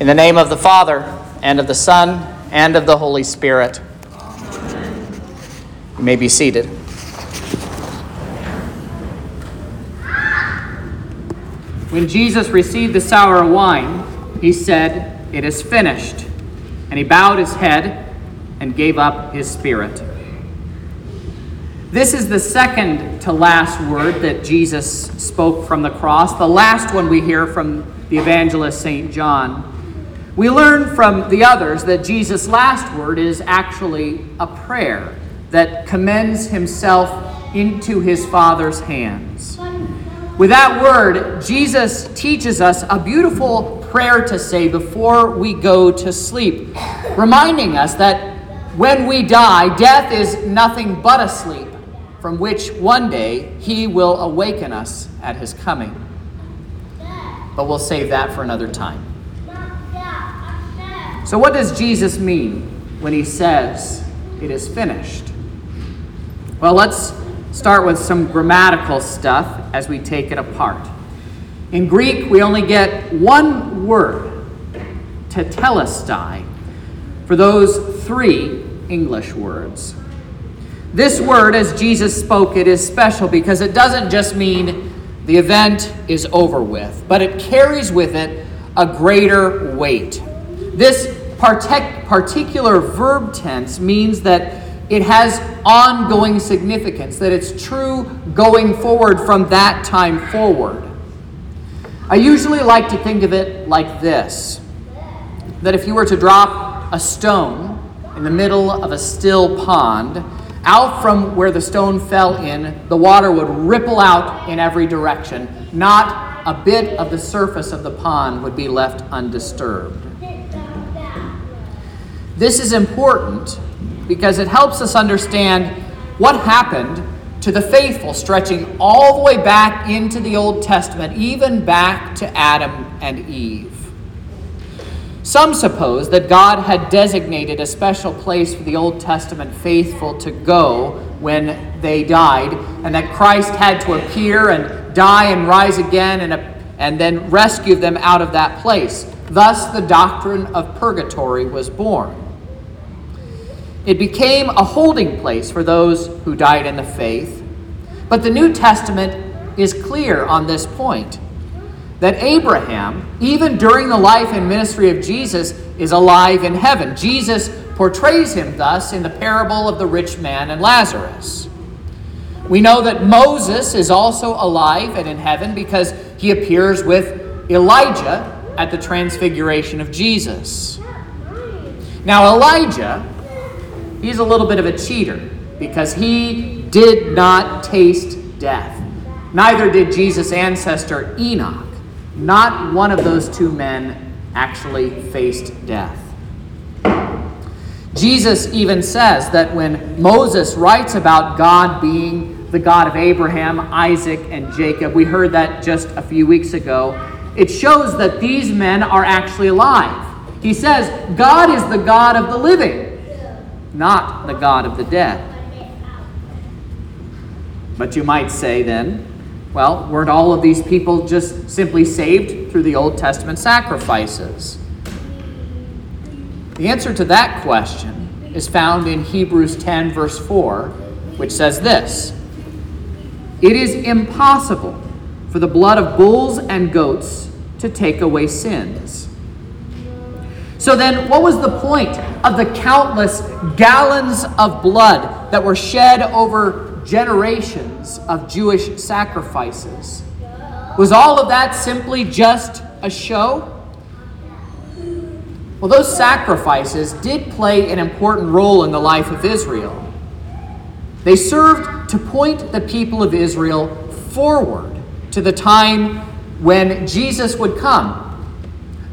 In the name of the Father, and of the Son, and of the Holy Spirit. You may be seated. When Jesus received the sour wine, he said, It is finished. And he bowed his head and gave up his spirit. This is the second to last word that Jesus spoke from the cross, the last one we hear from the evangelist St. John. We learn from the others that Jesus' last word is actually a prayer that commends himself into his Father's hands. With that word, Jesus teaches us a beautiful prayer to say before we go to sleep, reminding us that when we die, death is nothing but a sleep from which one day he will awaken us at his coming. But we'll save that for another time. So, what does Jesus mean when he says it is finished? Well, let's start with some grammatical stuff as we take it apart. In Greek, we only get one word, tetelestai, for those three English words. This word, as Jesus spoke it, is special because it doesn't just mean the event is over with, but it carries with it a greater weight. This partic- particular verb tense means that it has ongoing significance, that it's true going forward from that time forward. I usually like to think of it like this that if you were to drop a stone in the middle of a still pond, out from where the stone fell in, the water would ripple out in every direction. Not a bit of the surface of the pond would be left undisturbed. This is important because it helps us understand what happened to the faithful, stretching all the way back into the Old Testament, even back to Adam and Eve. Some suppose that God had designated a special place for the Old Testament faithful to go when they died, and that Christ had to appear and die and rise again and, and then rescue them out of that place. Thus, the doctrine of purgatory was born. It became a holding place for those who died in the faith, but the New Testament is clear on this point that Abraham, even during the life and ministry of Jesus, is alive in heaven. Jesus portrays him thus in the parable of the rich man and Lazarus. We know that Moses is also alive and in heaven because he appears with Elijah at the transfiguration of Jesus. Now, Elijah, he's a little bit of a cheater because he did not taste death. Neither did Jesus' ancestor Enoch. Not one of those two men actually faced death. Jesus even says that when Moses writes about God being the God of Abraham, Isaac, and Jacob, we heard that just a few weeks ago, it shows that these men are actually alive. He says, God is the God of the living, not the God of the dead. But you might say then, well, weren't all of these people just simply saved through the Old Testament sacrifices? The answer to that question is found in Hebrews 10, verse 4, which says this It is impossible for the blood of bulls and goats to take away sins. So then, what was the point of the countless gallons of blood that were shed over generations of Jewish sacrifices. Was all of that simply just a show? Well, those sacrifices did play an important role in the life of Israel. They served to point the people of Israel forward to the time when Jesus would come.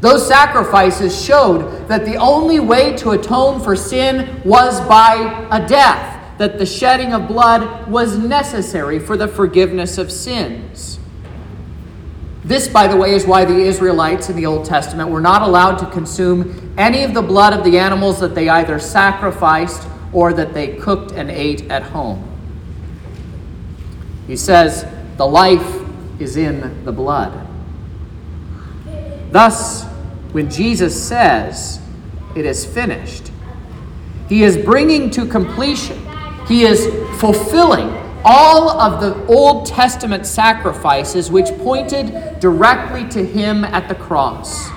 Those sacrifices showed that the only way to atone for sin was by a death that the shedding of blood was necessary for the forgiveness of sins. This, by the way, is why the Israelites in the Old Testament were not allowed to consume any of the blood of the animals that they either sacrificed or that they cooked and ate at home. He says, The life is in the blood. Thus, when Jesus says, It is finished. He is bringing to completion, he is fulfilling all of the Old Testament sacrifices which pointed directly to him at the cross.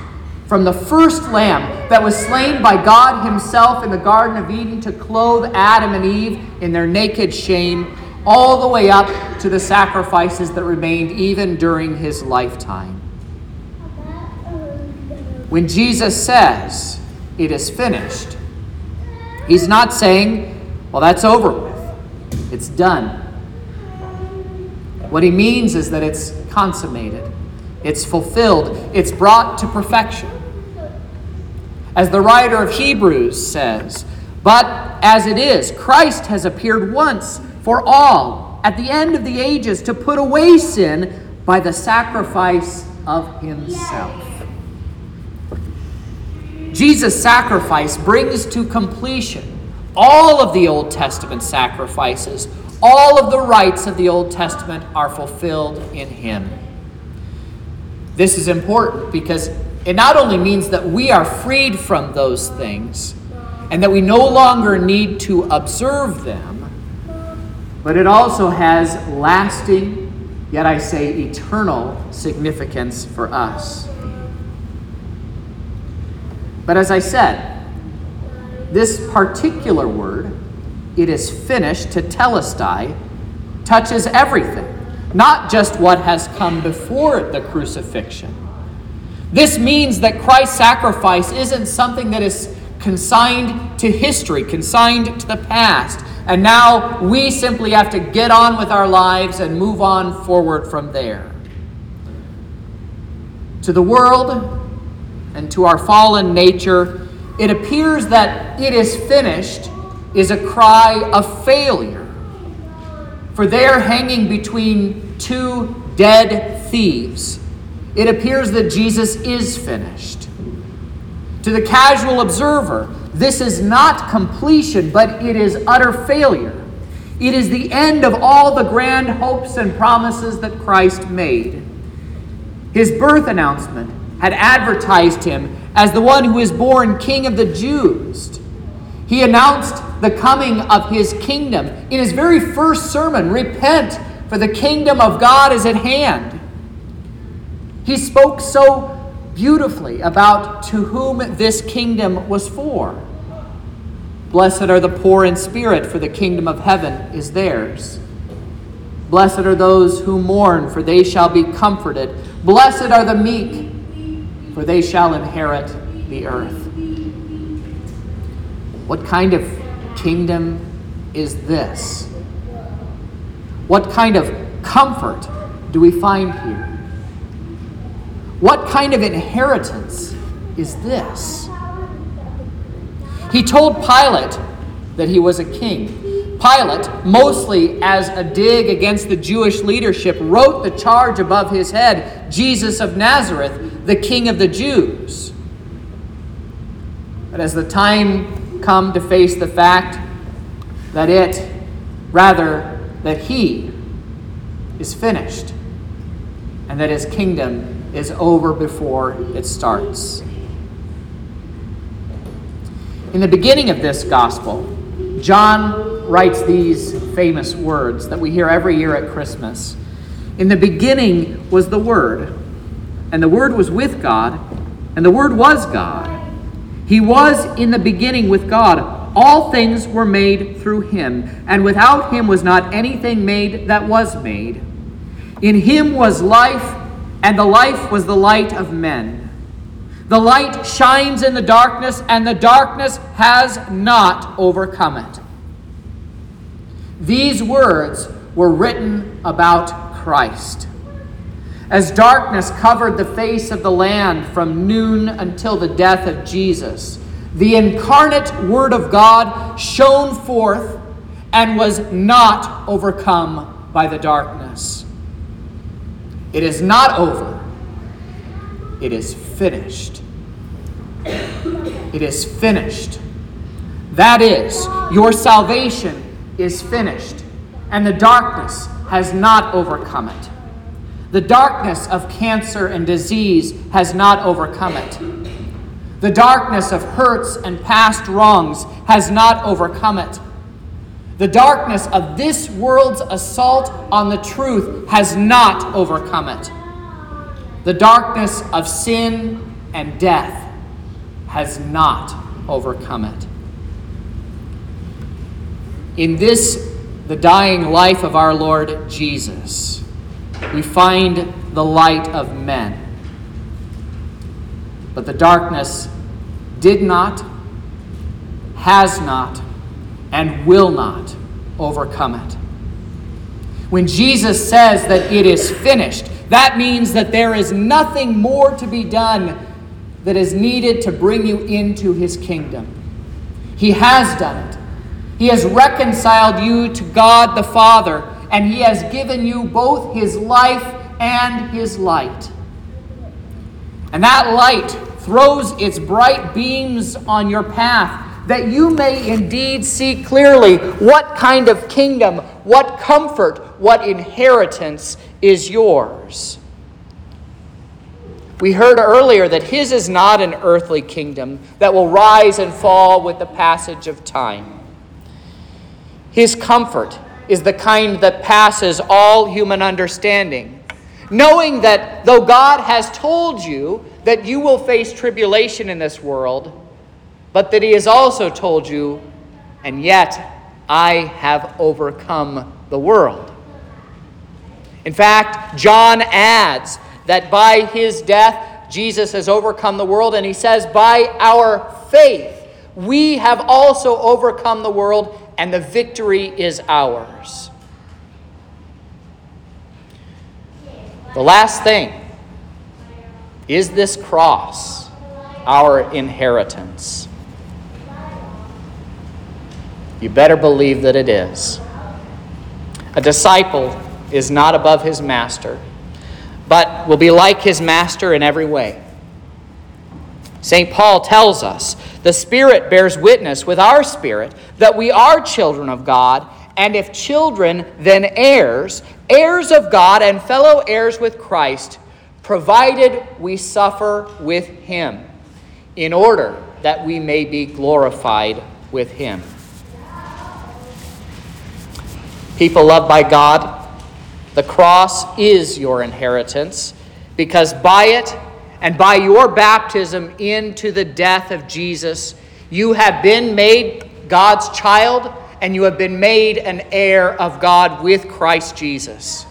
From the first lamb that was slain by God Himself in the Garden of Eden to clothe Adam and Eve in their naked shame, all the way up to the sacrifices that remained even during His lifetime. When Jesus says, It is finished, He's not saying, Well, that's over with, it's done. What He means is that it's consummated, it's fulfilled, it's brought to perfection. As the writer of Hebrews says, but as it is, Christ has appeared once for all at the end of the ages to put away sin by the sacrifice of himself. Jesus' sacrifice brings to completion all of the Old Testament sacrifices. All of the rites of the Old Testament are fulfilled in him. This is important because it not only means that we are freed from those things and that we no longer need to observe them, but it also has lasting, yet I say eternal, significance for us. But as I said, this particular word, it is finished, tetelestai, touches everything, not just what has come before the crucifixion this means that Christ's sacrifice isn't something that is consigned to history, consigned to the past. And now we simply have to get on with our lives and move on forward from there. To the world and to our fallen nature, it appears that it is finished is a cry of failure. For they are hanging between two dead thieves it appears that Jesus is finished. To the casual observer, this is not completion, but it is utter failure. It is the end of all the grand hopes and promises that Christ made. His birth announcement had advertised him as the one who is born King of the Jews. He announced the coming of his kingdom in his very first sermon Repent, for the kingdom of God is at hand. He spoke so beautifully about to whom this kingdom was for. Blessed are the poor in spirit, for the kingdom of heaven is theirs. Blessed are those who mourn, for they shall be comforted. Blessed are the meek, for they shall inherit the earth. What kind of kingdom is this? What kind of comfort do we find here? What kind of inheritance is this? He told Pilate that he was a king. Pilate, mostly as a dig against the Jewish leadership, wrote the charge above his head Jesus of Nazareth, the King of the Jews. But as the time come to face the fact that it, rather, that he is finished and that his kingdom is over before it starts. In the beginning of this gospel, John writes these famous words that we hear every year at Christmas. In the beginning was the Word, and the Word was with God, and the Word was God. He was in the beginning with God. All things were made through him, and without him was not anything made that was made. In him was life and the life was the light of men. The light shines in the darkness, and the darkness has not overcome it. These words were written about Christ. As darkness covered the face of the land from noon until the death of Jesus, the incarnate Word of God shone forth and was not overcome by the darkness. It is not over. It is finished. It is finished. That is, your salvation is finished, and the darkness has not overcome it. The darkness of cancer and disease has not overcome it. The darkness of hurts and past wrongs has not overcome it. The darkness of this world's assault on the truth has not overcome it. The darkness of sin and death has not overcome it. In this, the dying life of our Lord Jesus, we find the light of men. But the darkness did not, has not, and will not overcome it. When Jesus says that it is finished, that means that there is nothing more to be done that is needed to bring you into his kingdom. He has done it. He has reconciled you to God the Father, and he has given you both his life and his light. And that light throws its bright beams on your path that you may indeed see clearly what kind of kingdom, what comfort, what inheritance is yours. We heard earlier that his is not an earthly kingdom that will rise and fall with the passage of time. His comfort is the kind that passes all human understanding, knowing that though God has told you that you will face tribulation in this world, but that he has also told you, and yet I have overcome the world. In fact, John adds that by his death, Jesus has overcome the world, and he says, by our faith, we have also overcome the world, and the victory is ours. The last thing is this cross our inheritance? You better believe that it is. A disciple is not above his master, but will be like his master in every way. St. Paul tells us the Spirit bears witness with our spirit that we are children of God, and if children, then heirs, heirs of God and fellow heirs with Christ, provided we suffer with him, in order that we may be glorified with him. People loved by God, the cross is your inheritance because by it and by your baptism into the death of Jesus, you have been made God's child and you have been made an heir of God with Christ Jesus.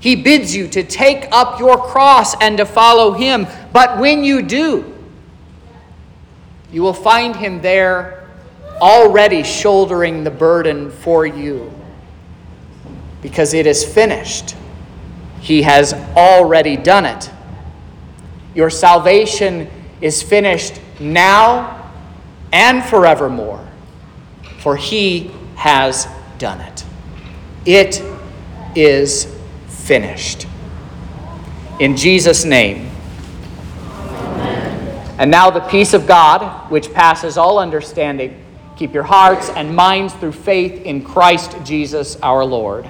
He bids you to take up your cross and to follow him, but when you do, you will find him there already shouldering the burden for you because it is finished. He has already done it. Your salvation is finished now and forevermore, for He has done it. It is finished. In Jesus' name. And now the peace of God, which passes all understanding, keep your hearts and minds through faith in Christ Jesus our Lord.